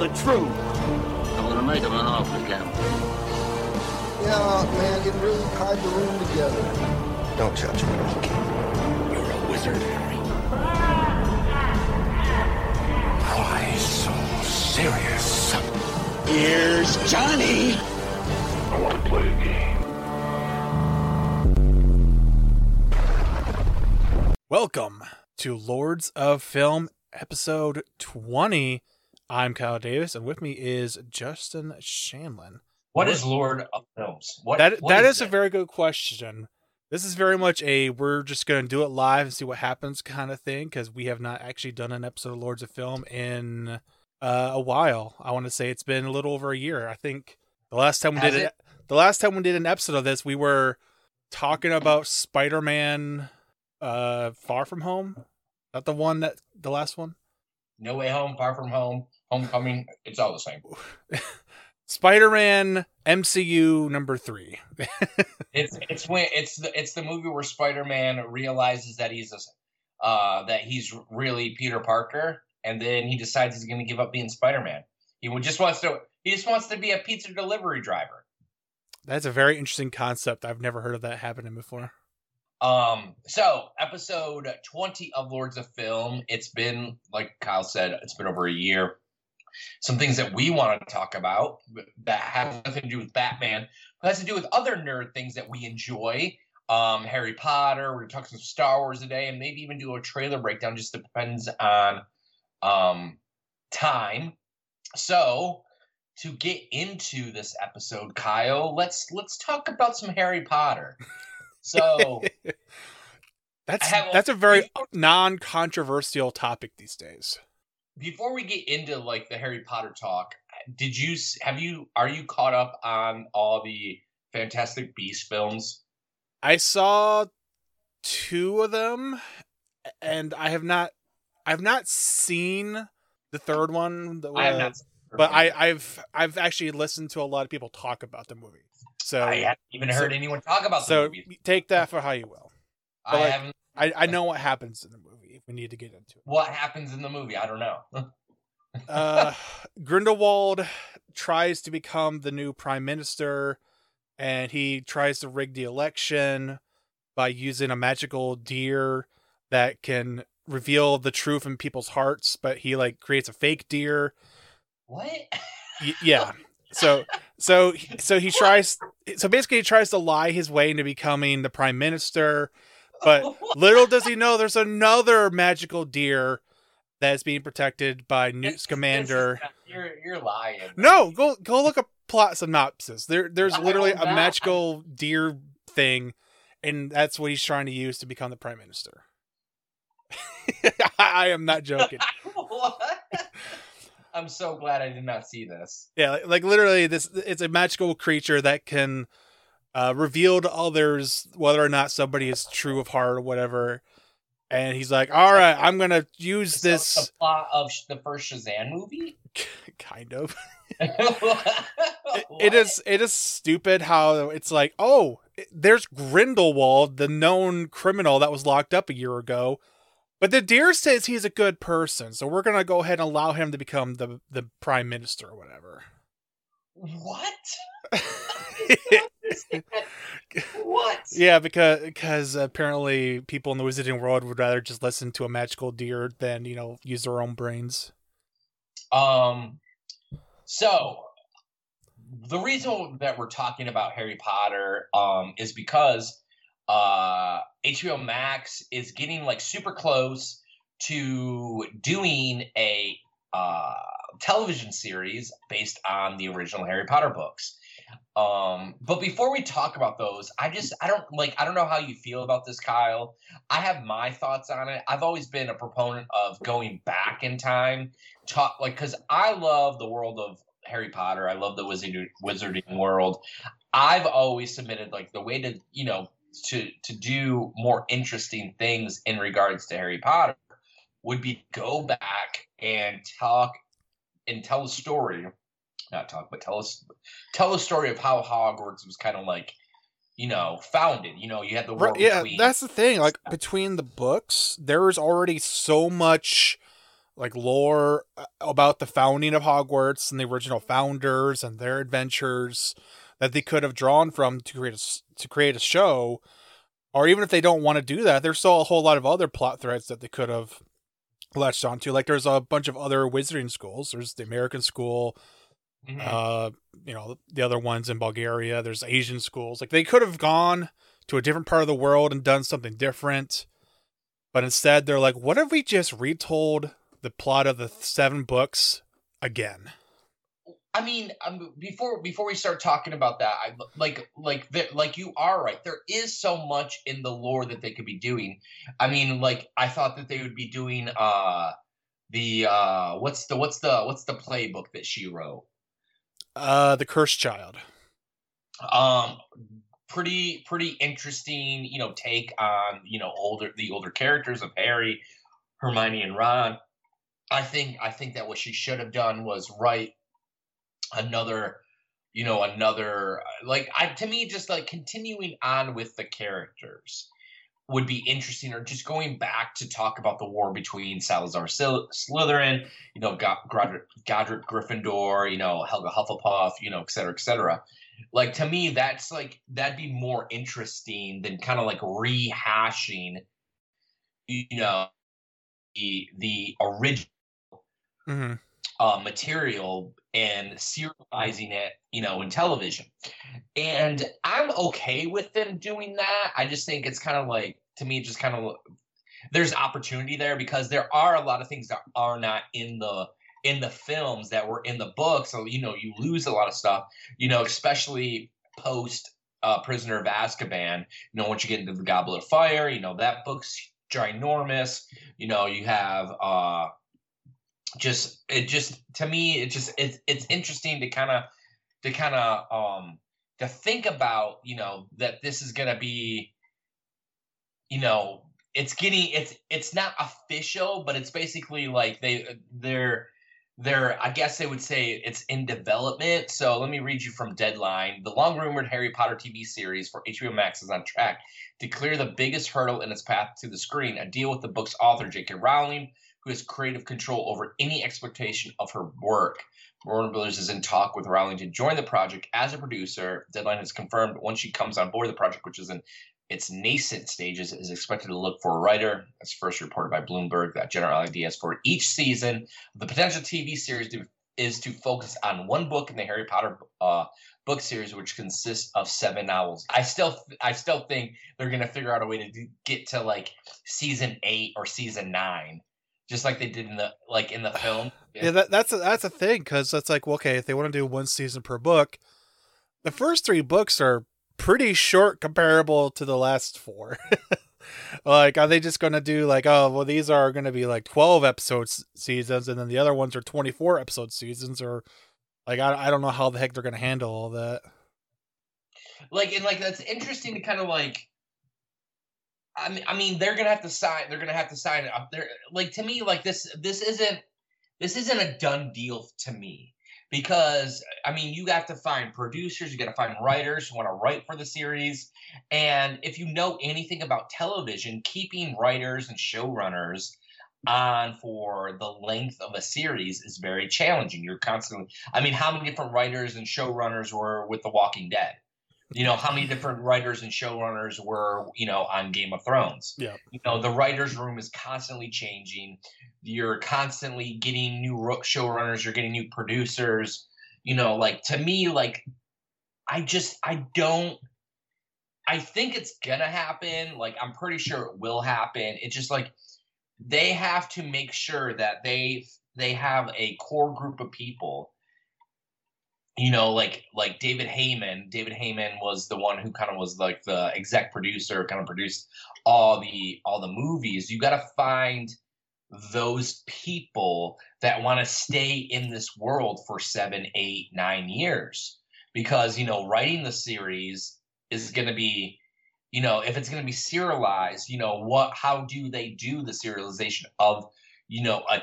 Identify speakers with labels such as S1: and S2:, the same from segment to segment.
S1: the truth.
S2: I'm gonna make him an offer, Captain.
S3: Yeah, man, it really tied the room together.
S4: Don't judge me, Rocky.
S2: You're a wizard, Harry.
S5: Why so serious?
S2: Here's Johnny.
S5: I want to play a game.
S6: Welcome to Lords of Film, episode 20. I'm Kyle Davis, and with me is Justin Shanlin.
S7: What is Lord of Films? What
S6: That
S7: what
S6: that is, a very good question. This is very much a we're just going to do it live and see what happens kind of thing because we have not actually done an episode of Lords of Film in uh, a while. I want to say it's been a little over a year. I think the last time we
S7: Has
S6: did it,
S7: it?
S6: the last time we did an episode of this, we were talking about Spider-Man uh Far From Home. Not the one that the last one?
S7: No Way Home, Far From Home, Homecoming. It's all the same.
S6: Spider-Man MCU number 3.
S7: It's it's when it's the it's the movie where Spider Man realizes that he's a uh that he's really Peter Parker, and then he decides he's going to give up being Spider Man. He just wants to he just wants to be a pizza delivery driver.
S6: That's a very interesting concept. I've never heard of that happening before.
S7: Um, so episode 20 of Lords of Film. It's been, like Kyle said, it's been over a year. Some things that we want to talk about that have nothing to do with Batman, but has to do with other nerd things that we enjoy. Um, Harry Potter, we're gonna talk some Star Wars today, and maybe even do a trailer breakdown, just depends on um time. So to get into this episode, Kyle, let's let's talk about some Harry Potter. So
S6: That's
S7: have
S6: that's a very non-controversial topic these days.
S7: Before we get into like the Harry Potter talk, did you have you are you caught up on all the Fantastic Beast films?
S6: I saw two of them and I have not I've not seen the third one the-
S7: I have
S6: uh,
S7: not, seen
S6: but I, I've I've actually listened to a lot of people talk about the movie. So
S7: I haven't even
S6: so-
S7: heard anyone talk about the
S6: so
S7: movie.
S6: take that for how you will.
S7: I
S6: like,
S7: haven't.
S6: I I know what happens in the movie we need to get into it.
S7: What happens in the movie? I don't know.
S6: uh, Grindelwald tries to become the new prime minister, and he tries to rig the election by using a magical deer that can reveal the truth in people's hearts. But he like creates a fake deer.
S7: what?
S6: Y- yeah. So so so he tries. So basically, he tries to lie his way into becoming the prime minister. But little does he know, there's another magical deer that is being protected by Newt
S7: This- this
S6: Scamander.
S7: You're you're lying.
S6: No, go go look up plot synopsis. There there's literally a magical deer thing, and that's what he's trying to use to become the prime minister. I am not joking.
S7: what? I'm so glad I did not see this.
S6: Yeah, like, like literally, this it's a magical creature that can uh, reveal to others whether or not somebody is true of heart or whatever. And he's like, "All right, I'm gonna use
S7: So
S6: this."
S7: the plot of the first Shazam movie.
S6: kind of. It- it is it is stupid how it's like oh there's grindelwald the known criminal that was locked up a year ago but the deer says he's a good person so we're gonna go ahead and allow him to become the the prime minister or whatever
S7: What? What?
S6: yeah because because apparently people in the wizarding world would rather just listen to a magical deer than you know use their own brains
S7: Um. So, the reason that we're talking about Harry Potter um is because uh HBO Max is getting like super close to doing a uh television series based on the original Harry Potter books. Um, but before we talk about those, I just I don't like I don't know how you feel about this, Kyle. I have my thoughts on it. I've always been a proponent of going back in time, talk like because I love the world of Harry Potter. I love the wizard wizarding world. I've always submitted like the way to you know to to do more interesting things in regards to Harry Potter would be go back and talk and tell a story not talk but tell us tell the story of how hogwarts was kind of like you know founded you know you had the war
S6: Right, yeah that's the thing like between the books there is already so much like lore uh, about the founding of Hogwarts and the original founders and their adventures that they could have drawn from to create a, to create a show. Or even if they don't want to do that, there's still a whole lot of other plot threads that they could have latched onto. Like there's a bunch of other wizarding schools. There's the American school,
S7: Mhm.
S6: uh, you know, the other ones in Bulgaria. There's Asian schools. Like they could have gone to a different part of the world and done something different. But instead, they're like, what if we just retold the plot of the seven books again?
S7: I mean, um, before before we start talking about that, I like like the, like you are right. There is so much in the lore that they could be doing. I mean, like I thought that they would be doing uh the uh what's the what's the what's the playbook that she wrote?
S6: Uh, the Cursed Child.
S7: um pretty pretty interesting you know take on you know older the older characters of harry hermione and ron i think i think that what she should have done was write another you know another like i to me just like continuing on with the characters would be interesting or just going back to talk about the war between salazar slytherin you know Go- godric, godric gryffindor you know helga hufflepuff you know et cetera et cetera. Like to me that's like that'd be more interesting than kind of like rehashing you know the the original
S6: hmm
S7: uh, material and serializing it you know in television. And i'm okay with them doing that. I just think it's kind of like to me just kind of there's opportunity there because there are a lot of things that are not in the in the films that were in the book. So you know you lose a lot of stuff you know especially post uh, prisoner of azkaban you know once you get into the goblet of fire you know that book's ginormous. You know you have uh just it just to me it just it's it's interesting to kind of to kind of um to think about you know that this is gonna be you know it's getting it's it's not official but it's basically like they they're they're i guess they would say it's in development. So let me read you from deadline. The long rumored harry potter tv series for hbo max is on track to clear the biggest hurdle in its path to the screen. A deal with the book's author j.k rowling who has creative control over any exploitation of her work Warner Brothers is in talk with Rowling to join the project as a producer. Deadline has confirmed once she comes on board the project, which is in its nascent stages, is expected to look for a writer. As first reported by Bloomberg, that general ideas for each season. The potential TV series to, is to focus on one book in the Harry Potter uh, book series, which consists of seven novels. I still, I still think they're gonna figure out a way to do, get to like season eight or season nine, just like they did in the like in the film.
S6: Yeah, that, that's a, that's a thing because that's like, well, okay, if they want to do one season per book, the first three books are pretty short comparable to the last four. like, are they just going to do like, oh, well, these are going to be like 12 episodes seasons, and then the other ones are 24 episode seasons, or like, I, I don't know how the heck they're going to handle all that.
S7: like and like that's interesting to kind of like I mean, I mean, they're gonna have to sign. They're gonna have to sign it up. There, like to me, like this. This isn't. This isn't a done deal to me because I mean, you have to find producers. You got to find writers who want to write for the series. And if you know anything about television, keeping writers and showrunners on for the length of a series is very challenging. You're constantly. I mean, how many different writers and showrunners were with The Walking Dead? You know how many different writers and showrunners were you know on game of thrones.
S6: Yeah.
S7: you know the writers room is constantly changing. You're constantly getting new showrunners you're getting new producers. You know like to me like i just i don't i think it's gonna happen. Like i'm pretty sure it will happen. It's just like they have to make sure that they they have a core group of people you know, like like David Heyman. David Heyman was the one who kind of was like the exec producer, kind of produced all the all the movies. You got to find those people that want to stay in this world for seven, eight, nine years, because you know, writing the series is going to be, you know, if it's going to be serialized, you know, what, how do they do the serialization of, you know, a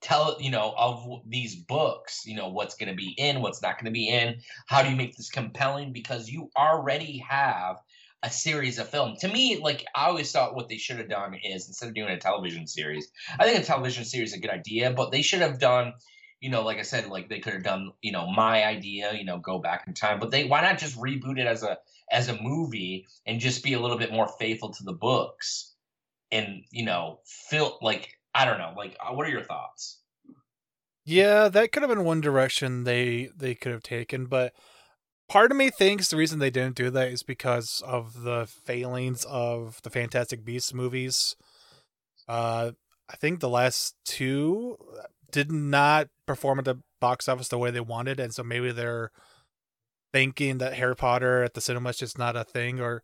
S7: tell you know of these books you know what's going to be in what's not going to be in how do you make this compelling because you already have a series of film. To me, like I always thought what they should have done is instead of doing a television series, I think a television series is a good idea, but they should have done, you know, like I said, like they could have done, you know, my idea, you know, go back in time. But they why not just reboot it as a as a movie and just be a little bit more faithful to the books and, you know, feel like I don't know, like uh, what are your thoughts?
S6: Yeah, that could have been one direction they they could have taken, but part of me thinks the reason they didn't do that is because of the failings of the Fantastic Beasts movies. Uh, I think the last two did not perform at the box office the way they wanted, and so maybe they're thinking that Harry Potter at the cinema is just not a thing, or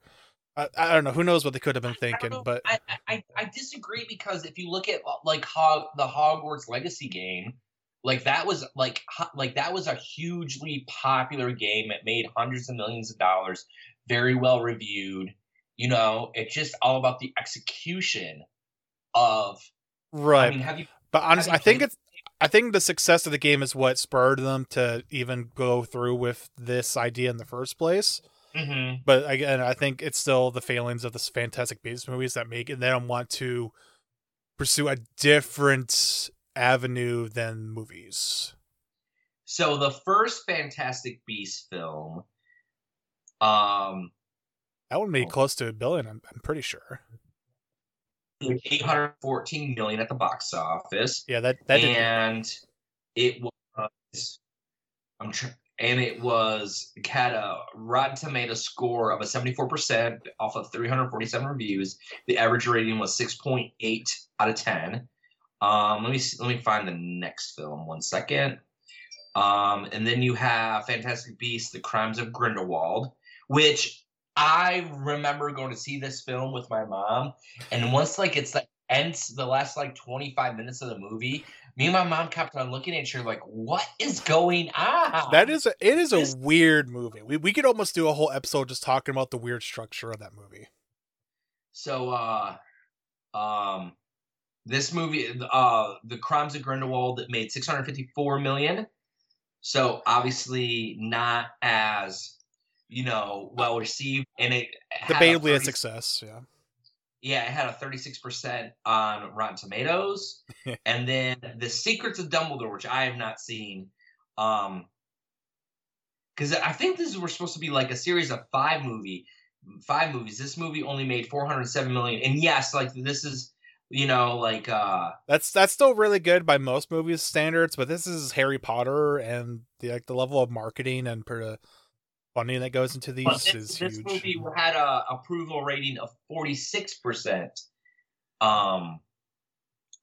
S6: I, I don't know. Who knows what they could have been thinking?
S7: know.
S6: But
S7: I, I I disagree because if you look at uh, like Hog the Hogwarts Legacy game, like that was like like that was a hugely popular game. It made hundreds of millions of dollars, very well reviewed. You know, it's just all about the execution of.
S6: right,
S7: I mean, have you?
S6: but honestly, I think it's I think the success of the game is what spurred them to even go through with this idea in the first place.
S7: Mhm.
S6: But again, I think it's still the failings of the Fantastic Beasts movies that make it. They don't want to pursue a different avenue than movies.
S7: So the first Fantastic Beast film, um,
S6: That one made
S7: Oh.
S6: close to a billion. I'm, I'm pretty sure.
S7: 814 million at the box office.
S6: Yeah, that that
S7: and it was I'm tr- and it was it had a Rotten Tomato score of a 74% off of 347 reviews. The average rating was 6.8 out of 10. Um, let me see, let me find the next film one second. Um, and then you have Fantastic Beasts: The Crimes of Grindelwald, which I remember going to see this film with my mom, and once like it's like ends the last like 25 minutes of the movie, me and my mom kept on looking at each other like, what is going on?
S6: That is a, it is a
S7: This-
S6: weird movie. We we could almost do a whole episode just talking about the weird structure of that movie.
S7: so uh um this movie uh the crimes of grindelwald that made 654 million so obviously not as you know well received and it had a
S6: Debatably a
S7: 30
S6: success. Yeah.
S7: Yeah it had a 36% on rotten tomatoes. And then the secrets of dumbledore which i have not seen um because i think this was supposed to be like a series of five movie five movies. This movie only made 407 million. And yes like this is you know like uh
S6: That's that's still really good by most movies standards, but this is Harry Potter and the like the level of marketing and per, funding that goes into these
S7: this,
S6: is
S7: this
S6: huge.
S7: movie had a approval rating of 46% um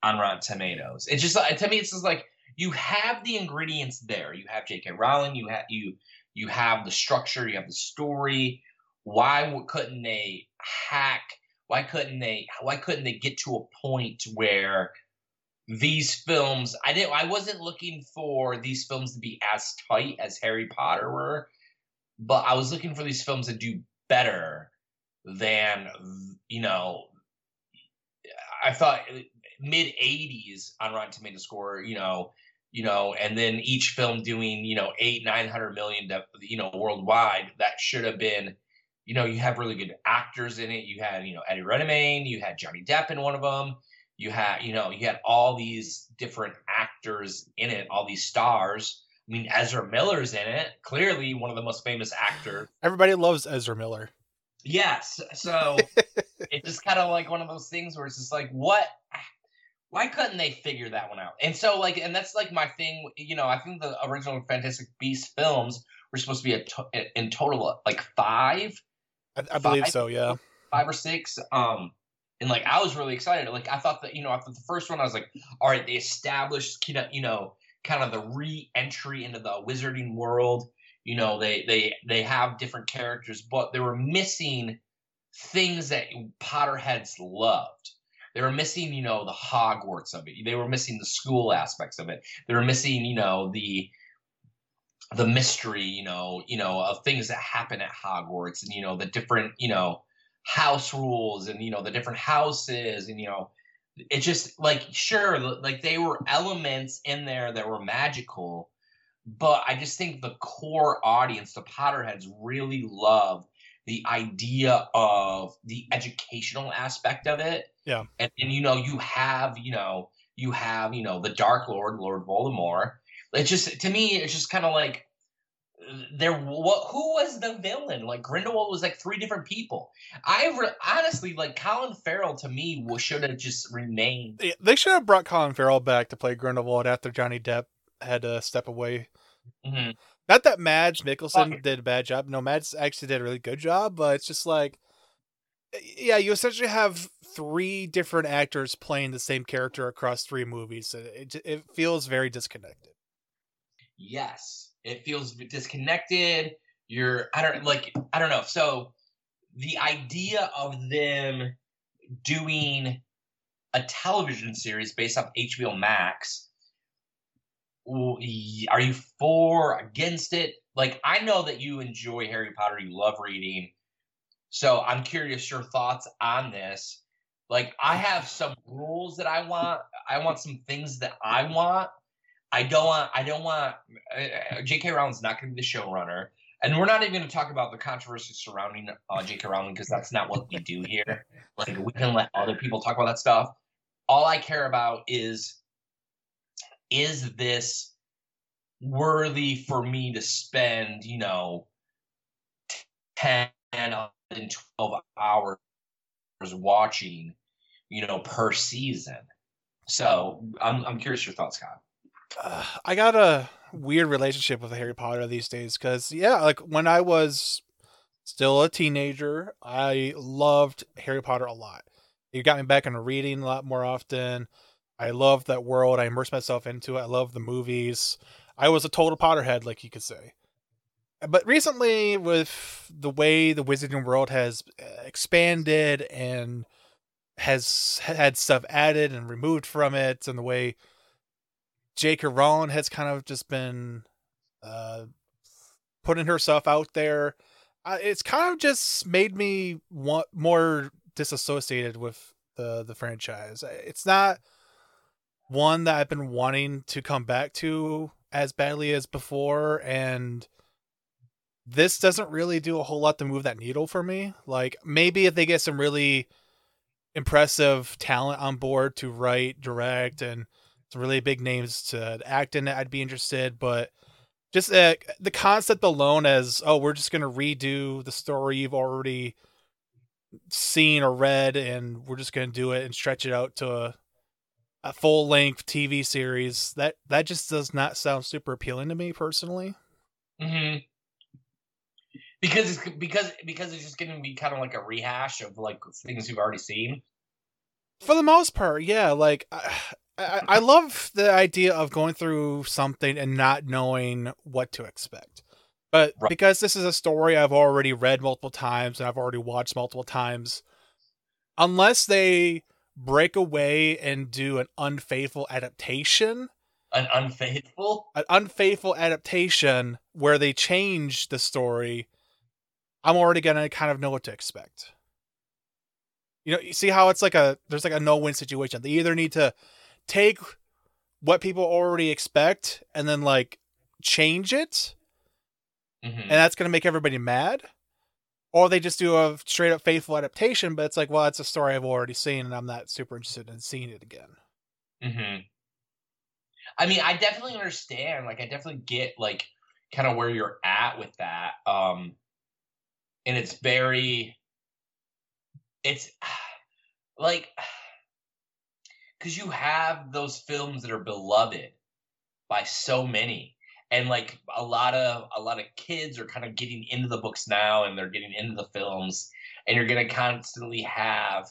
S7: on rotten tomatoes. It's just to me it's just like you have the ingredients there. You have jk rowling you have you you have the structure you have the story. Why couldn't they hack why couldn't they why couldn't they get to a point where these films i didn't i wasn't looking for these films to be as tight as harry potter were but i was looking for these films to do better than you know i thought mid 80s on rotten tomato score you know you know and then each film doing you know eight nine hundred million you know worldwide that should have been you know you have really good actors in it. You had you know eddie redmayne you had johnny depp in one of them. You had you know you had all these different actors in it all these stars i mean ezra miller's in it clearly one of the most famous actors
S6: Everybody loves Ezra Miller.
S7: yes so it's just kind of like one of those things where it's just like what why couldn't they figure that one out and so like and that's like my thing you know i think the original fantastic beast films were supposed to be a to- in total like five
S6: I, I believe
S7: Five?
S6: so. Yeah.
S7: five or six. Um, and like I was really excited. Like I thought that you know after the first one, I was like, all right, they established you know you know kind of the re-entry into the wizarding world. You know they they they have different characters, but they were missing things that Potterheads loved. They were missing, you know, the Hogwarts of it. They were missing the school aspects of it. They were missing, you know, the the mystery, you know, you know, of things that happen at Hogwarts and you know the different, you know, house rules and you know the different houses and you know it just like sure like they were elements in there that were magical but i just think the core audience the potterheads really love the idea of the educational aspect of it.
S6: Yeah.
S7: And, and you know, you have, you know, you have, you know, the Dark Lord, Lord Voldemort. It's just to me, it's just kind of like there what who was the villain like grindelwald was like three different people i re- honestly like colin farrell to me was, should have just remained
S6: They should have brought Colin Farrell back to play Grindelwald after Johnny Depp had to step away.
S7: Mhm.
S6: Not that Nicholson
S7: Fuck.
S6: did a bad job. No, Mads actually did a really good job, but it's just like, yeah, you essentially have three different actors playing the same character across three movies. It, it feels very disconnected.
S7: yes it feels disconnected. You're i don't like i don't know. So the idea of them doing a television series based off hbo max are you for against it? Like i know that you enjoy harry potter you love reading. So i'm curious your thoughts on this. Like i have some rules that i want i want some things that i want I don't want. I don't want. Uh, J.K. Rowling's not going to be the showrunner, and we're not even going to talk about the controversy surrounding uh, J.K. Rowling because that's not what we do here. Like we can let other people talk about that stuff. All I care about is, is this worthy for me to spend? You know, 10, and 12 hours watching, you know, per season. So I'm I'm curious your thoughts, Scott.
S6: Uh, I got a weird relationship with Harry Potter these days because, yeah, like when I was still a teenager, I loved Harry Potter a lot. It got me back into reading a lot more often. I loved that world. I immersed myself into it. I loved the movies. I was a total Potterhead, like you could say. But recently, with the way the Wizarding world has expanded and has had stuff added and removed from it, and the way J.K. Rowling has kind of just been uh, putting herself out there. Uh, it's kind of just made me want more disassociated with the the franchise. It's not one that I've been wanting to come back to as badly as before, and this doesn't really do a whole lot to move that needle for me. Like maybe if they get some really impressive talent on board to write, direct, and some really big names to act in it, I'd be interested. But just uh, the concept alone, as oh, we're just gonna redo the story you've already seen or read, and we're just gonna do it and stretch it out to a, a full length TV series. That that just does not sound super appealing to me personally.
S7: Mm-hmm. Because it's because because it's just going to be kind of like a rehash of like things you've already seen.
S6: For the most part, yeah. Like I, I, I love the idea of going through something and not knowing what to expect. But
S7: Right.
S6: because this is a story I've already read multiple times and I've already watched multiple times, unless they break away and do an unfaithful adaptation,
S7: An unfaithful.
S6: an unfaithful adaptation where they change the story, I'm already gonna kind of know what to expect. You know, you see how it's like a there's like a no-win situation. They either need to take what people already expect and then like change it,
S7: Mhm.
S6: and that's gonna make everybody mad, or they just do a straight up faithful adaptation, but it's like, well, it's a story I've already seen, and I'm not super interested in seeing it again.
S7: hmm I mean, I definitely understand. Like, I definitely get like kind of where you're at with that. Um, and it's very, it's like because you have those films that are beloved by so many, and like a lot of a lot of kids are kind of getting into the books now, and they're getting into the films, and you're gonna constantly have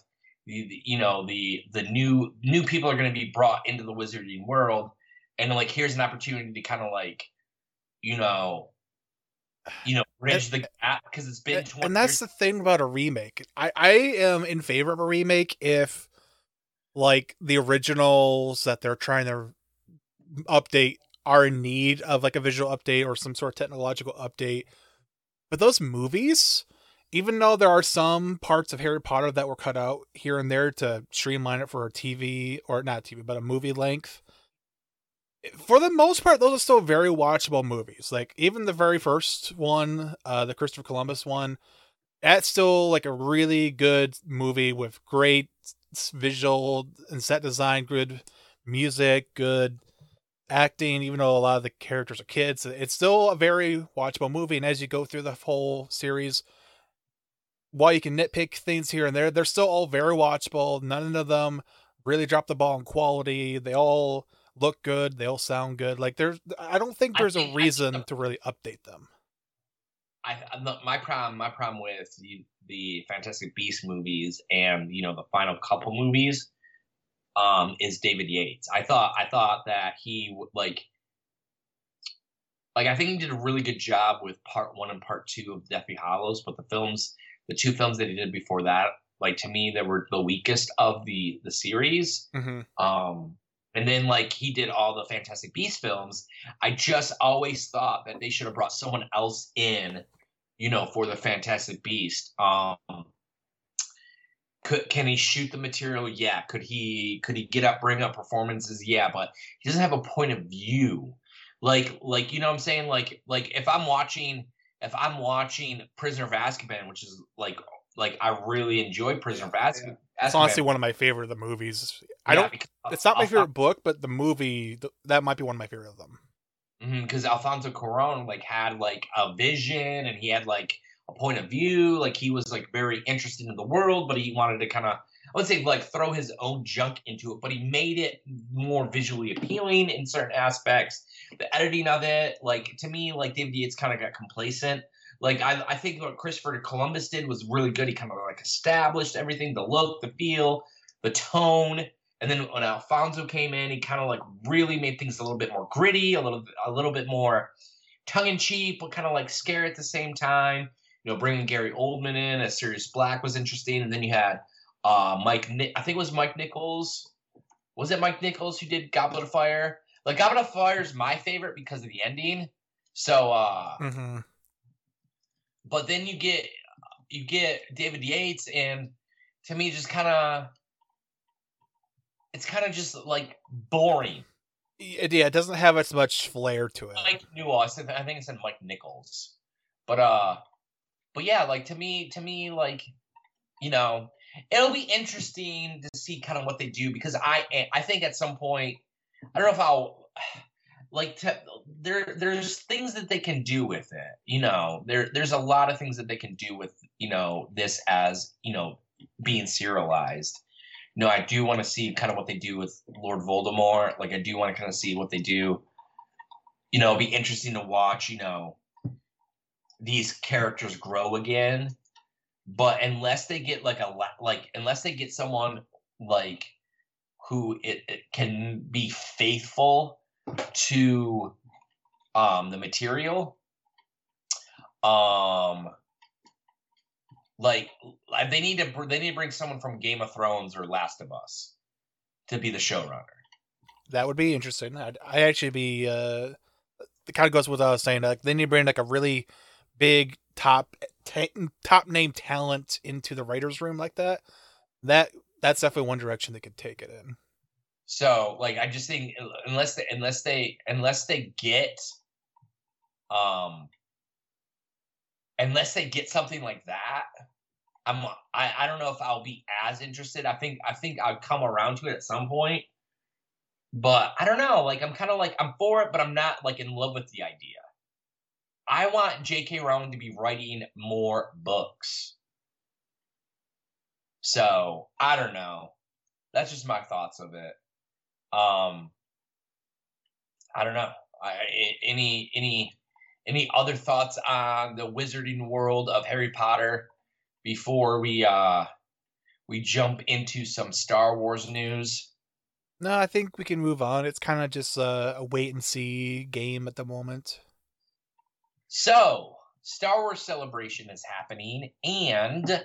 S7: the, you know the the new new people are going to be brought into the wizarding world and like here's an opportunity to kind of like you know you know bridge the gap because it's been
S6: And-
S7: 20
S6: and that's
S7: years.
S6: the thing about a remake. I I am in favor of a remake if like the originals that they're trying to update are in need of like a visual update or some sort of technological update. But those movies, even though there are some parts of Harry Potter that were cut out here and there to streamline it for a TV or not TV, but a movie length, for the most part, those are still very watchable movies. Like even the very first one, uh, the Christopher Columbus one, that's still like a really good movie with great visual and set design, good music, good acting. Even though a lot of the characters are kids, it's still a very watchable movie. And as you go through the whole series, while you can nitpick things here and there, they're still all very watchable. None of them really drop the ball in quality. They all look good. They all sound good. Like there's, I don't think there's
S7: I
S6: a reason to really update them.
S7: I my problem my problem with the, the Fantastic Beast movies and you know the final couple movies um is David Yates. I thought I thought that he like like I think he did a really good job with part 1 and part 2 of Deathly Hallows, but the films the two films that he did before that like to me they were the weakest of the the series.
S6: hmm
S7: Um, and then like he did all the Fantastic Beast films. I just always thought that they should have brought someone else in, you know, for the Fantastic Beast. Um, could can he shoot the material? Yeah. Could he could he get up, bring up performances? Yeah, but he doesn't have a point of view. Like like you know what I'm saying? Like like if I'm watching if I'm watching Prisoner of Azkaban, which is like like I really enjoy Prisoner of Azkaban.
S6: It's honestly one of my favorite of the movies. I
S7: Yeah,
S6: don't. It's not my favorite book, but the movie that might be one of my favorite of them.
S7: because Mm-hmm, Alfonso Cuarón like had like a vision and he had like a point of view. Like he was like very interested in the world, but he wanted to kind of I would say like throw his own junk into it, but he made it more visually appealing in certain aspects. The editing of it, like to me, like David Yates kind of got complacent. Like I, I think what Christopher Columbus did was really good. He kind of like established everything, the look, the feel, the tone. And then when Alfonso came in, he kind of like really made things a little bit more gritty, a little a little bit more tongue in cheek, but kind of like scary at the same time. You know, bringing Gary Oldman in as Sirius Black was interesting, and then you had uh, Mike. Ni- I think it was Mike Nichols. Was it Mike Nichols who did Goblet of Fire? Like Goblet of Fire is my favorite because of the ending. So, uh,
S6: hmm
S7: but then you get you get David Yates, and to me, just kind of it's kind of just like boring.
S6: Yeah, it doesn't have as much flair to it.
S7: I said I think it's in Mike Nichols, but uh, but yeah, like to me, to me, like you know, it'll be interesting to see kind of what they do because I I think at some point I don't know if I'll like to, there there's things that they can do with it. You know, there there's a lot of things that they can do with you know this as you know being serialized. You know, I do want to see kind of what they do with Lord Voldemort. Like I do want to kind of see what they do you know, be interesting to watch, you know, these characters grow again. But unless they get like a like unless they get someone like who it, it can be faithful to um the material um like they need to they need to bring someone from Game of Thrones or Last of Us to be the showrunner.
S6: that would be interesting. I'd, I actually be. uh It kind of goes with what I was saying. Like they need to bring like a really big top ta- top name talent into the writers' room like that. That that's definitely one direction they could take it in.
S7: So like I just think unless they unless they unless they get um unless they get something like that, I'm I, I don't know if I'll be as interested. I think I think I'll come around to it at some point. But I don't know. Like I'm kind of like I'm for it, but I'm not like in love with the idea. I want J.K. Rowling to be writing more books. So I don't know. That's just my thoughts of it. Um, I don't know. I, any any any other thoughts on the wizarding world of Harry Potter before we uh we jump into some Star Wars news?
S6: No, I think we can move on. It's kind of just uh, a wait and see game at the moment.
S7: So, Star Wars Celebration is happening, and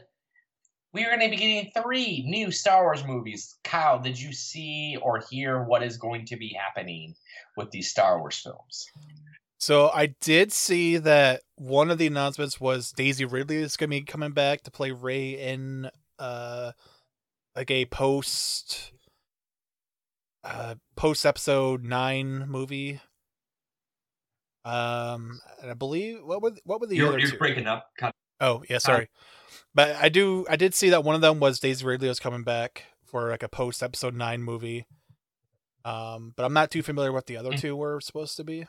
S7: we are going to be getting three new Star Wars movies. Kyle, did you see or hear what is going to be happening with these Star Wars films?
S6: So I did see that one of the announcements was Daisy Ridley is going to be coming back to play Rey in uh like a post uh post episode 9 movie. Um and I believe what were what were the
S7: You're,
S6: other
S7: you're
S6: two?
S7: breaking up. Cut.
S6: Oh yeah, sorry. but I do I did see that one of them was Daisy Ridley was coming back for like a post episode nine movie. Um, but I'm not too familiar what the other
S7: Mm.
S6: two were supposed to be.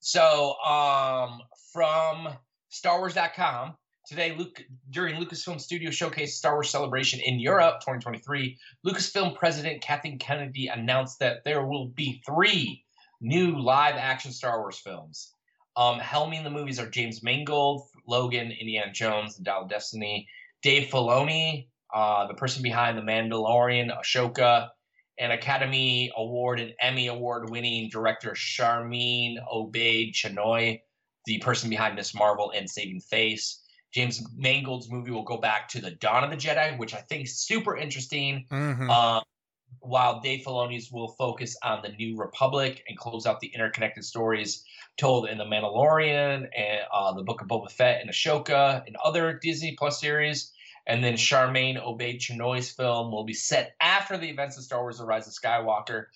S7: So, um, from StarWars.com today, Luke during Lucasfilm Studio Showcase Star Wars Celebration in Europe 2023, Lucasfilm President Kathleen Kennedy announced that there will be three new live-action Star Wars films. Um, helming the movies are James Mangold, Logan, Indiana Jones, The Dial of Destiny, Dave Filoni, uh, the person behind The Mandalorian, Ahsoka, and Academy Award and Emmy Award winning director Sharmeen Obaid Chinoy, the person behind Miss Marvel and Saving Face. James Mangold's movie will go back to the Dawn of the Jedi, which I think is super interesting.
S6: Mhm.
S7: Um, while Dave Filoni's will focus on the New Republic and close out the interconnected stories told in The Mandalorian and uh, the Book of Boba Fett and Ahsoka and other Disney Plus series. And then Sharmeen Obaid Chinoy's film will be set after the events of Star Wars The Rise of Skywalker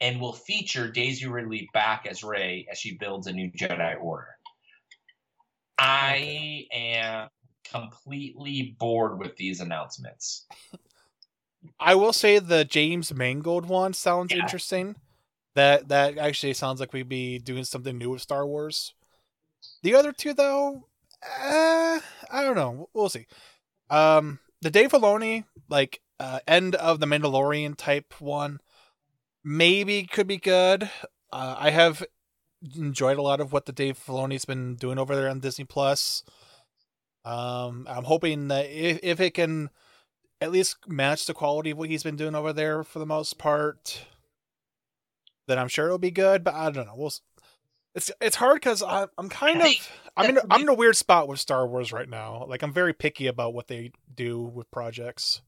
S7: and will feature Daisy Ridley back as Rey as she builds a new Jedi Order. I am completely bored with these announcements.
S6: I will say the James Mangold one sounds
S7: Yeah.
S6: interesting. That that actually sounds like we'd be doing something new with Star Wars. The other two, though, uh, I don't know. We'll see. Um, the Dave Filoni, like uh, end of the Mandalorian type one, maybe could be good. Uh, I have enjoyed a lot of what the Dave Filoni's been doing over there on Disney Plus. Um, I'm hoping that if, if it can at least match the quality of what he's been doing over there for the most part, then I'm sure it'll be good. But I don't know. We'll. It's it's hard because I'm kind of I'm in
S7: that
S6: a, I'm in a weird spot with Star Wars right now. Like I'm very picky about what they do with projects.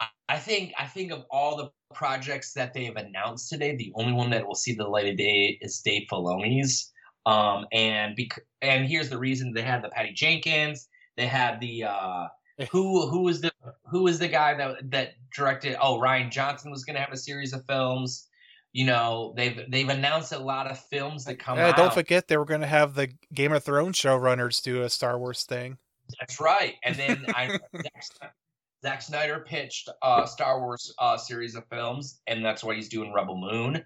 S7: I- I think I think of all the projects that they have announced today, the only one that will see the light of day is Dave Filoni's. Um, and bec- and here's the reason: they had the Patty Jenkins, they had the uh, who who was the who was the guy that that directed? Oh, Rian Johnson was going to have a series of films. You know, they've they've announced a lot of films that come
S6: Yeah,
S7: out.
S6: don't forget they were going to have the Game of Thrones showrunners do a Star Wars thing.
S7: That's right. And then I Zack, Snyder pitched a Star Wars uh, series of films, and that's why he's doing Rebel Moon.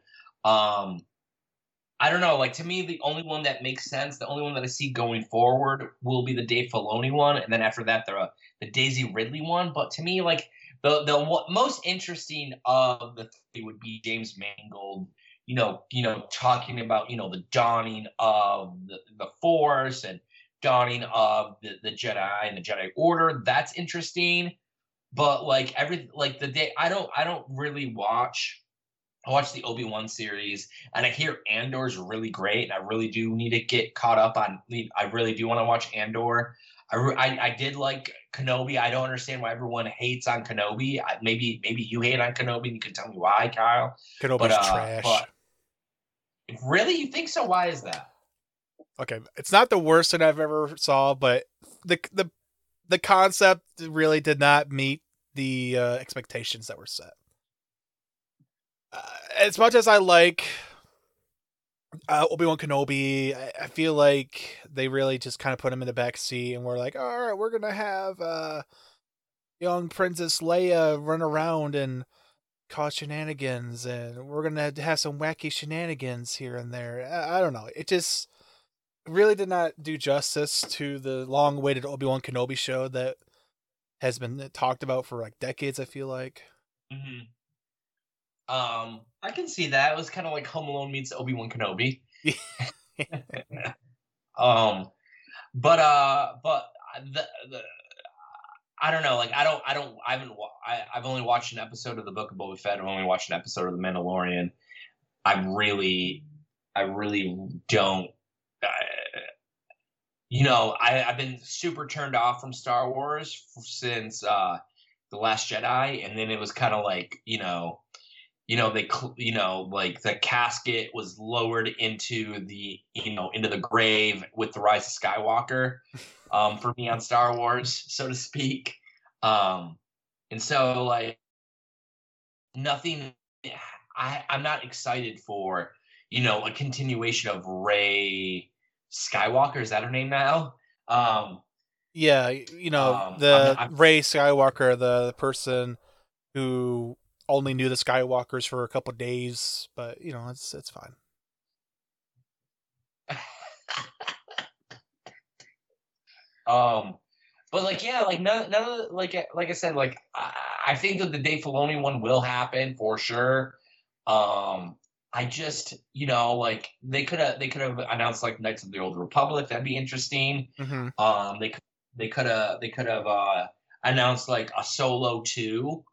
S7: Um, I don't know. Like to me, the only one that makes sense, the only one that I see going forward, will be the Dave Filoni one, and then after that, the the Daisy Ridley one. But to me, like the the most interesting of the three would be James Mangold. You know, you know, talking about you know the dawning of the, the Force and dawning of the, the Jedi and the Jedi Order. That's interesting. But like every like the day I don't I don't really watch I watch the Obi-Wan series and I hear Andor's really great and I really do need to get caught up on I really do want to watch Andor. I, I I did like Kenobi. I don't understand why everyone hates on Kenobi. I, maybe maybe you hate on Kenobi and you can tell me why, Kyle.
S6: Kenobi's
S7: But, uh,
S6: trash.
S7: but- Really? You think so? Why is that?
S6: okay, it's not the worst that I've ever saw, but the the the concept really did not meet the uh, expectations that were set. Uh, as much as I like uh, Obi Wan Kenobi, I, I feel like they really just kind of put him in the back seat, and we're like, all right, we're gonna have uh, young Princess Leia run around and cause shenanigans, and we're gonna have some wacky shenanigans here and there. I, I don't know. It just really did not do justice to the long-awaited Obi Wan Kenobi show that has been talked about for like decades. I feel like.
S7: hmm Um, I can see that. It was kind of like Home Alone meets Obi Wan Kenobi. um, but uh, but the the I don't know. Like I don't I don't I haven't wa- I I've only watched an episode of the Book of Boba Fett. I've only watched an episode of The Mandalorian. I really I really don't. Uh, you know, I, I've been super turned off from Star Wars f- since uh, the Last Jedi, and then it was kind of like you know, you know they you know like the casket was lowered into the you know into the grave with the Rise of Skywalker, um, for me on Star Wars, so to speak, um, and so like nothing. I I'm not excited for you know a continuation of Rey Skywalker. Is that her name now? Um,
S6: Yeah, you know
S7: Um,
S6: the
S7: I'm- I'm-
S6: Rey Skywalker, the, the person who only knew the Skywalkers for a couple days, but you know it's it's fine.
S7: um, but like, yeah, like none, none of the, like, like I said, like I, I think that the Dave Filoni one will happen for sure. Um, I just, you know, like they could have, they could have announced like Knights of the Old Republic. That'd be interesting.
S6: hmm
S7: Um, they could, they could have, they could have uh announced like a Solo two.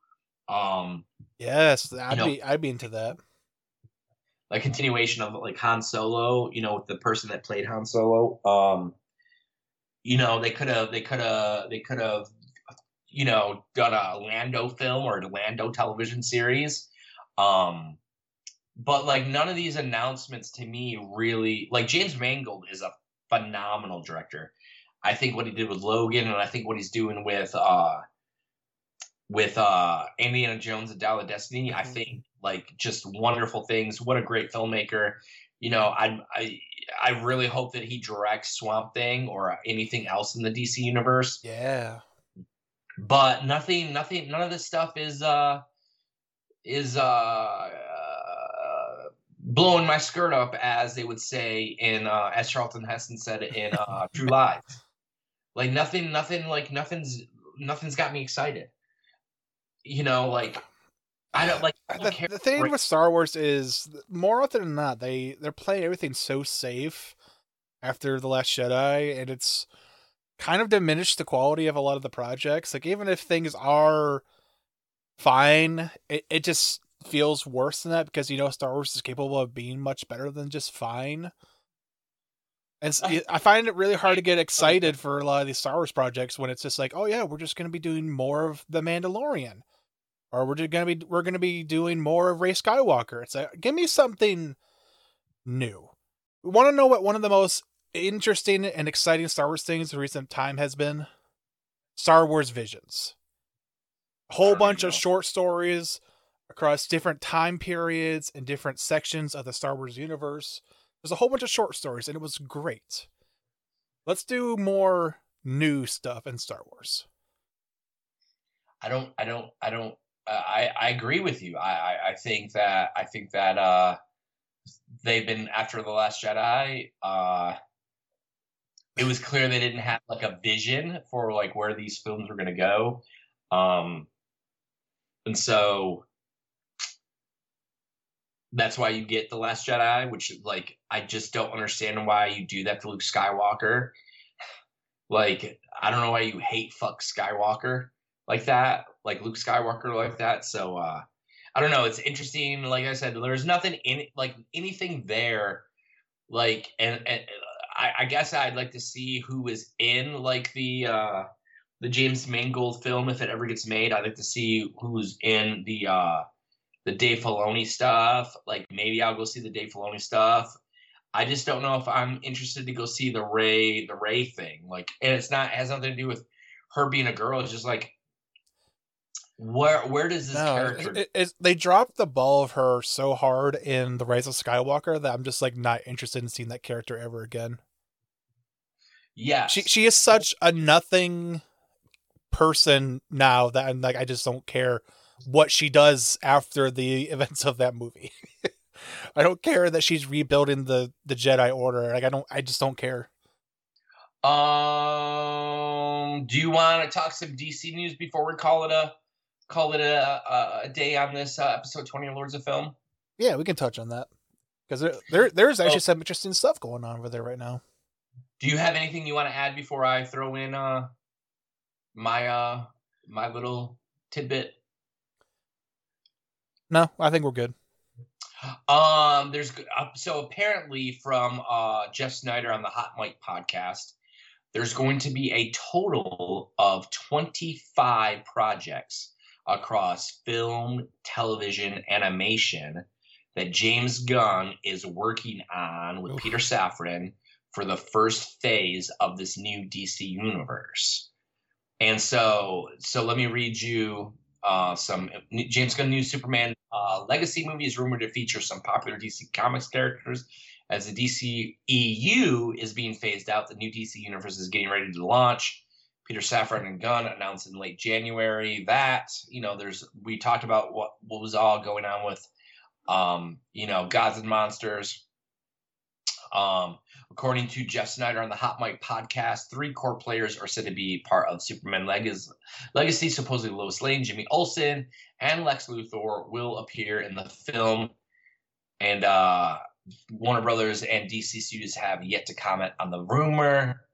S7: Um,
S6: Yes, I'd
S7: know-
S6: be I'd be into that.
S7: like continuation of like Han Solo, you know, with the person that played Han Solo. Um, you know, they could have, they could have, they could have, you know, done a Lando film or a Lando television series. Um, but like none of these announcements to me really like James Mangold is a phenomenal director. I think what he did with Logan and I think what he's doing with uh with uh Indiana Jones and Dial of Destiny, I
S6: Mhm.
S7: think like just wonderful things. What a great filmmaker. You know, I I I really hope that he directs Swamp Thing or anything else in the DC universe.
S6: Yeah,
S7: But nothing nothing none of this stuff is uh is uh, uh blowing my skirt up as they would say in uh as Charlton Heston said in uh True Lies. Like nothing nothing like nothing's nothing's got me excited. You know, like I don't like I don't
S6: the, the thing with Star Wars is more often than not they they're playing everything so safe after the Last Jedi, and it's kind of diminished the quality of a lot of the projects. Like even if things are fine, it, it just feels worse than that because you know Star Wars is capable of being much better than just fine. And uh,
S7: I
S6: find it really hard to get excited for a lot of these Star Wars projects when it's just like, oh yeah, we're just going to be doing more of the Mandalorian, or we're just going to be we're going to be doing more of Rey Skywalker. It's like, give me something new. We want to know what one of the most interesting and exciting Star Wars things in recent time has been. Star Wars Visions. A whole bunch of short stories across different time periods and different sections of the Star Wars universe. There's a whole bunch of short stories, and it was great. Let's do more new stuff in Star Wars.
S7: I don't, I don't, I don't. I I agree with you. I, I I think that I think that uh, they've been after the Last Jedi. Uh, it was clear they didn't have like a vision for like where these films were going to go, um, and so that's why you get the Last Jedi. Which like I just don't understand why you do that to Luke Skywalker. Like I don't know why you hate fuck Skywalker like that, like Luke Skywalker like that. So uh I don't know, it's interesting. Like I said, there's nothing in like anything there. Like and, and I, I guess I'd like to see who is in like the uh the James Mangold film if it ever gets made. I'd like to see who's in the uh the Dave Filoni stuff. Like maybe I'll go see the Dave Filoni stuff. I just don't know if I'm interested to go see the Rey the Rey thing. Like and it's not it has nothing to do with her being a girl. It's just like where where does this
S6: No,
S7: character
S6: it, it, they dropped the ball of her so hard in the Rise of Skywalker that I'm just like not interested in seeing that character ever again.
S7: Yeah,
S6: She she is such a nothing person now that I'm like I just don't care what she does after the events of that movie. I don't care that she's rebuilding the the Jedi Order. Like I don't I just don't care.
S7: Um, do you want to talk some DC news before we call it a call it a a, day on this uh, episode twenty of Lords of Film?
S6: Yeah, we can touch on that because there, there there's actually
S7: Oh.
S6: some interesting stuff going on over there right now.
S7: Do you have anything you want to add before I throw in uh my uh my little tidbit?
S6: No, I think we're good.
S7: Um, there's uh, so apparently from uh Jeff Sneider on the Hot Mic podcast, there's going to be a total of 25 projects across film, television, animation that James Gunn is working on with
S6: Oof.
S7: Peter Safran for the first phase of this new DC universe. And so, so let me read you uh, some James Gunn new Superman uh, legacy movie is rumored to feature some popular DC Comics characters As the DC EU is being phased out, the new DC universe is getting ready to launch. Peter Safran and Gunn announced in late January that you know there's we talked about what what was all going on with um, you know Gods and Monsters. Um, according to Jeff Sneider on the Hot Mic podcast, three core players are said to be part of Superman Legacy. Legacy supposedly Lois Lane, Jimmy Olsen, and Lex Luthor will appear in the film. And uh, Warner Brothers and DC Studios have yet to comment on the rumor.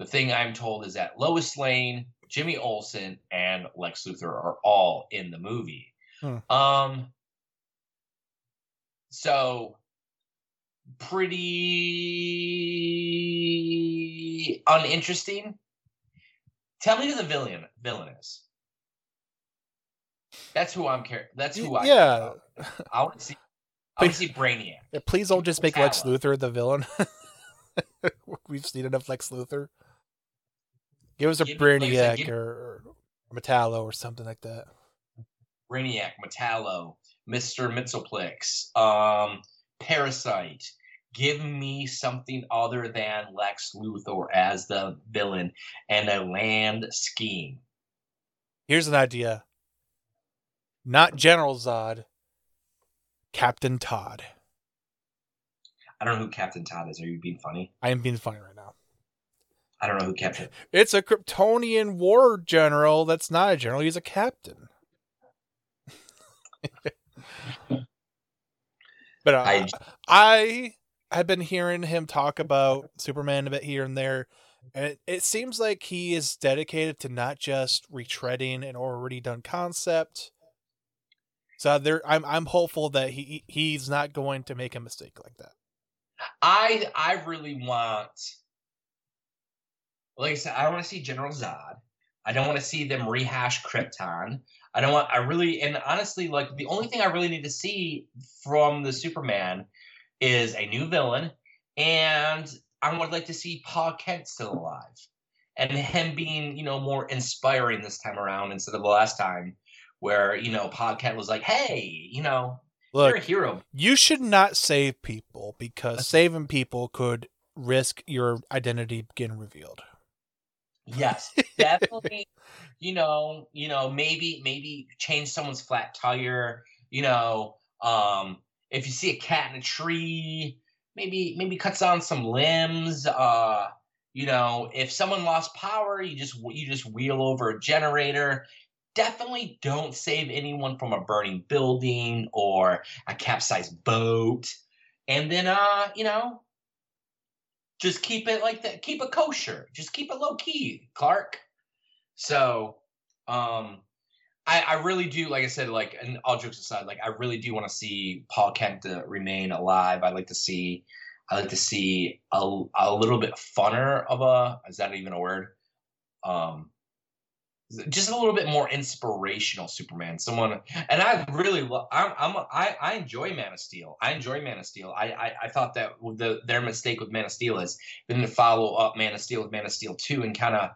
S7: The thing I'm told is that Lois Lane, Jimmy Olsen, and Lex Luthor are all in the movie.
S6: Hmm.
S7: Um, so pretty uninteresting. Tell me who the villain villain is. That's who I'm care. That's who I. care
S6: yeah.
S7: I want to see. I want to see Brainiac.
S6: Yeah, Please don't just make Lex. Luthor the villain. We've seen enough Lex Luthor. Give us a
S7: Give me- like
S6: Brainiac or, or Metallo or something like that.
S7: Brainiac, Metallo, Mister Mxyzptlk, um, Parasite. Give me something other than Lex Luthor as the villain and a land scheme.
S6: Here's an idea. Not General Zod. Captain Todd.
S7: I don't know who Captain Todd is. Are you being funny?
S6: I am being funny right now.
S7: I don't know who kept it.
S6: It's a Kryptonian war general that's not a general, he's a captain. but uh,
S7: I-
S6: I have been hearing him talk about Superman a bit here and there, and it, it seems like he is dedicated to not just retreading an already done concept. So there, I'm I'm hopeful that he he's not going to make a mistake like that.
S7: I I really want, like I said, I don't want to see General Zod. I don't want to see them rehash Krypton. I don't want. I really and honestly, like the only thing I really need to see from the Superman is a new villain, and I would like to see Pa Kent still alive, and him being you know more inspiring this time around instead of the last time where you know Pa Kent was like, hey, you know, you're a hero.
S6: you should not save people because saving people could risk your identity getting revealed.
S7: Yes, definitely. you know, you know, maybe maybe change someone's flat tire. You know, um, if you see a cat in a tree, maybe maybe cuts down some limbs. Uh, you know, if someone lost power, you just you just wheel over a generator. Definitely don't save anyone from a burning building or a capsized boat. And then, uh, you know, just keep it like that. Keep it kosher. Just keep it low key, Clark. So, um, I, I really do, like I said, like, and all jokes aside, like, I really do want to see Pa Kent to remain alive. I'd like to see, I like to see a, a little bit funner of a, is that even a word? Um, just a little bit more inspirational Superman. Someone, and I really love. I'm, I'm, I, I enjoy Man of Steel. I enjoy Man of Steel. I, I, I thought that the their mistake with Man of Steel is they didn't follow up Man of Steel with Man of Steel two and kind of,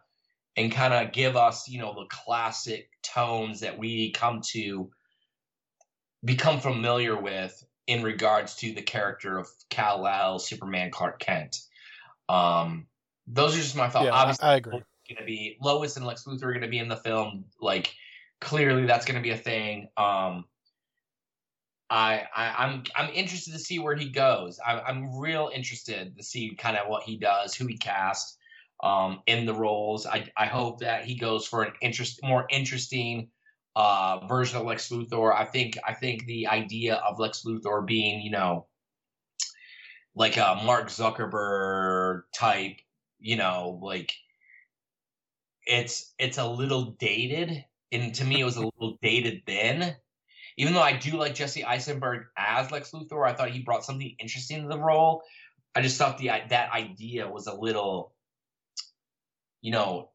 S7: and kind of give us, you know, the classic tones that we come to become familiar with in regards to the character of Kal El, Superman, Clark Kent. Um, those are just my thoughts.
S6: yeah, I,
S7: Obviously,
S6: I agree.
S7: Going to be Lois and Lex Luthor are going to be in the film. Like clearly, that's going to be a thing. Um, I, I I'm I'm interested to see where he goes. I, I'm real interested to see kind of what he does, who he casts um, in the roles. I I hope that he goes for an interest more interesting uh, version of Lex Luthor. I think I think the idea of Lex Luthor being you know like a Mark Zuckerberg type, you know, like it's it's a little dated and to me it was a little dated then. Even though i do like jesse eisenberg as lex luthor i thought he brought something interesting to the role. I just thought the that idea was a little you know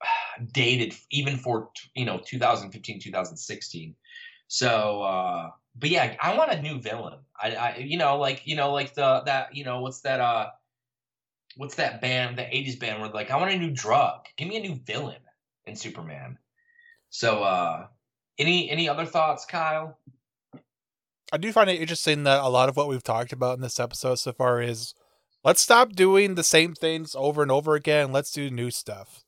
S7: dated even for you know 2015 2016 so uh but yeah i want a new villain. I i you know like you know like the that you know what's that uh what's that band, the '80s band, where like I want a new drug, give me a new villain in Superman. So, uh any any other thoughts, Kyle?
S6: I do find it interesting that a lot of what we've talked about in this episode so far is let's stop doing the same things over and over again. Let's do new stuff.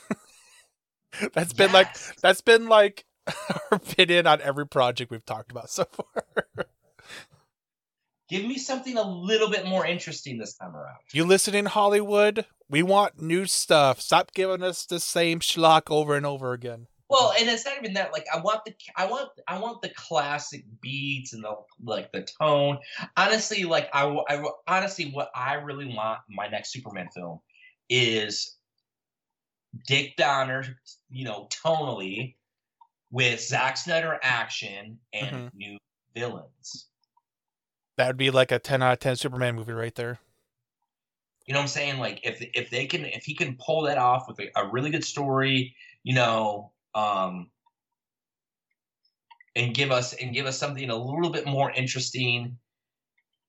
S6: that's been like that's been like our opinion on every project we've talked about so far.
S7: Give me something a little bit more interesting this time around.
S6: you listening, Hollywood? We want new stuff. Stop giving us the same schlock over and over again.
S7: Well, and it's not even that. Like, I want the, I want, I want the classic beats and the like the tone. Honestly, like, I, I honestly, what I really want in my next Superman film is Dick Donner, you know, tonally with Zack Snyder action and
S6: Mhm.
S7: new villains.
S6: That would be like a ten out of ten Superman movie right there.
S7: You know what I'm saying? Like if if they can if he can pull that off with a, a really good story, you know, um and give us and give us something a little bit more interesting.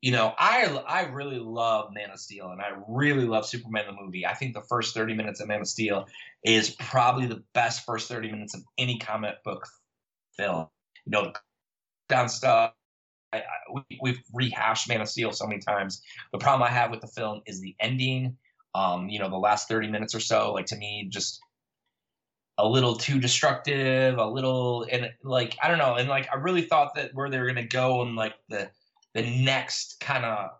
S7: You know, I I really love Man of Steel and I really love Superman the movie. I think the first 30 minutes of Man of Steel is probably the best first 30 minutes of any comic book film. You know, down stuff. I, I, we, we've rehashed Man of Steel so many times. The problem I have with the film is the ending. Um, you know, the last 30 minutes or so, like to me, just a little too destructive, a little and like I don't know, and like I really thought that where they were gonna go and like the the next kind of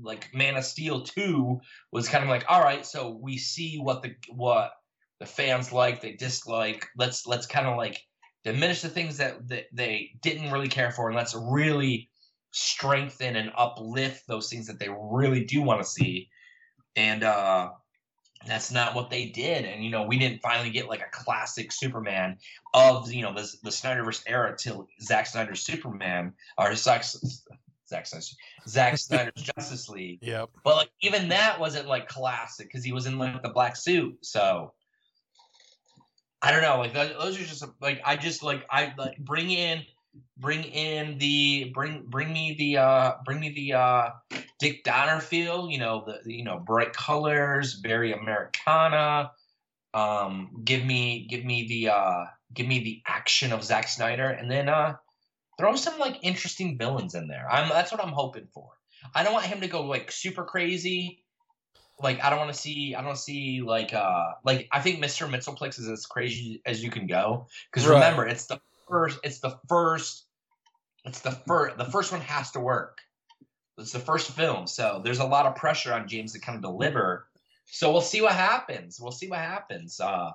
S7: like Man of Steel 2 was kind of like, all right, so we see what the what the fans like, they dislike. Let's let's kind of like diminish the things that, that they didn't really care for and let's really strengthen and uplift those things that they really do want to see and uh that's not what they did and you know we didn't finally get like a classic superman of you know the, the snyderverse era till Zack snyder's superman or Zack, Zack, Snyder's, Zack snyder's justice league
S6: Yep.
S7: but like even that wasn't like classic because he was in like the black suit. So I don't know. Like those, are just like I just like I like bring in bring in the bring bring me the uh bring me the uh Dick Donner feel. You know the the, you know bright colors, very Americana. Um, give me give me the uh give me the action of Zack Snyder, and then uh throw some like interesting villains in there. I'm that's what I'm hoping for. I don't want him to go like super crazy. Like I don't want to see I don't see like uh like I think Mr. Mxyzptlk is as crazy as you can go because
S6: Right.
S7: remember it's the first it's the first it's the first the first one has to work. It's the first film, so there's a lot of pressure on James to kind of deliver. So we'll see what happens. We'll see what happens. Uh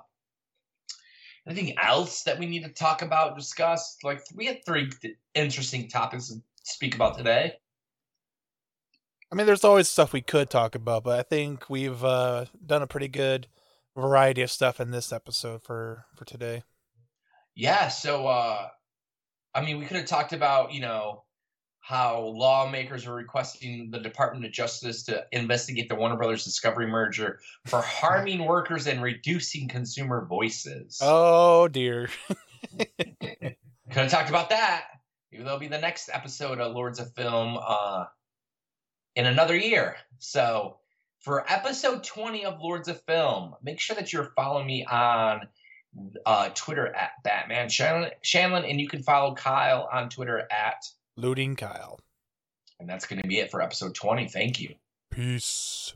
S7: anything else that we need to talk about, discuss? Like we had three th- interesting topics to speak about today.
S6: I mean, there's always stuff we could talk about, but I think we've uh, done a pretty good variety of stuff in this episode for for today.
S7: Yeah, so uh I mean we could have talked about, you know, how lawmakers are requesting the Department of Justice to investigate the Warner Brothers Discovery merger for harming workers and reducing consumer voices.
S6: Oh dear.
S7: Could have talked about that. Maybe that'll be the next episode of Lords of Film uh, in another year. So for episode 20 of Lords of Film, make sure that you're following me on uh, Twitter at Batman Shanlon, Shanlon, and you can follow Kyle on Twitter at,
S6: Looting Kyle.
S7: and that's going to be it for episode 20. Thank you.
S6: Peace.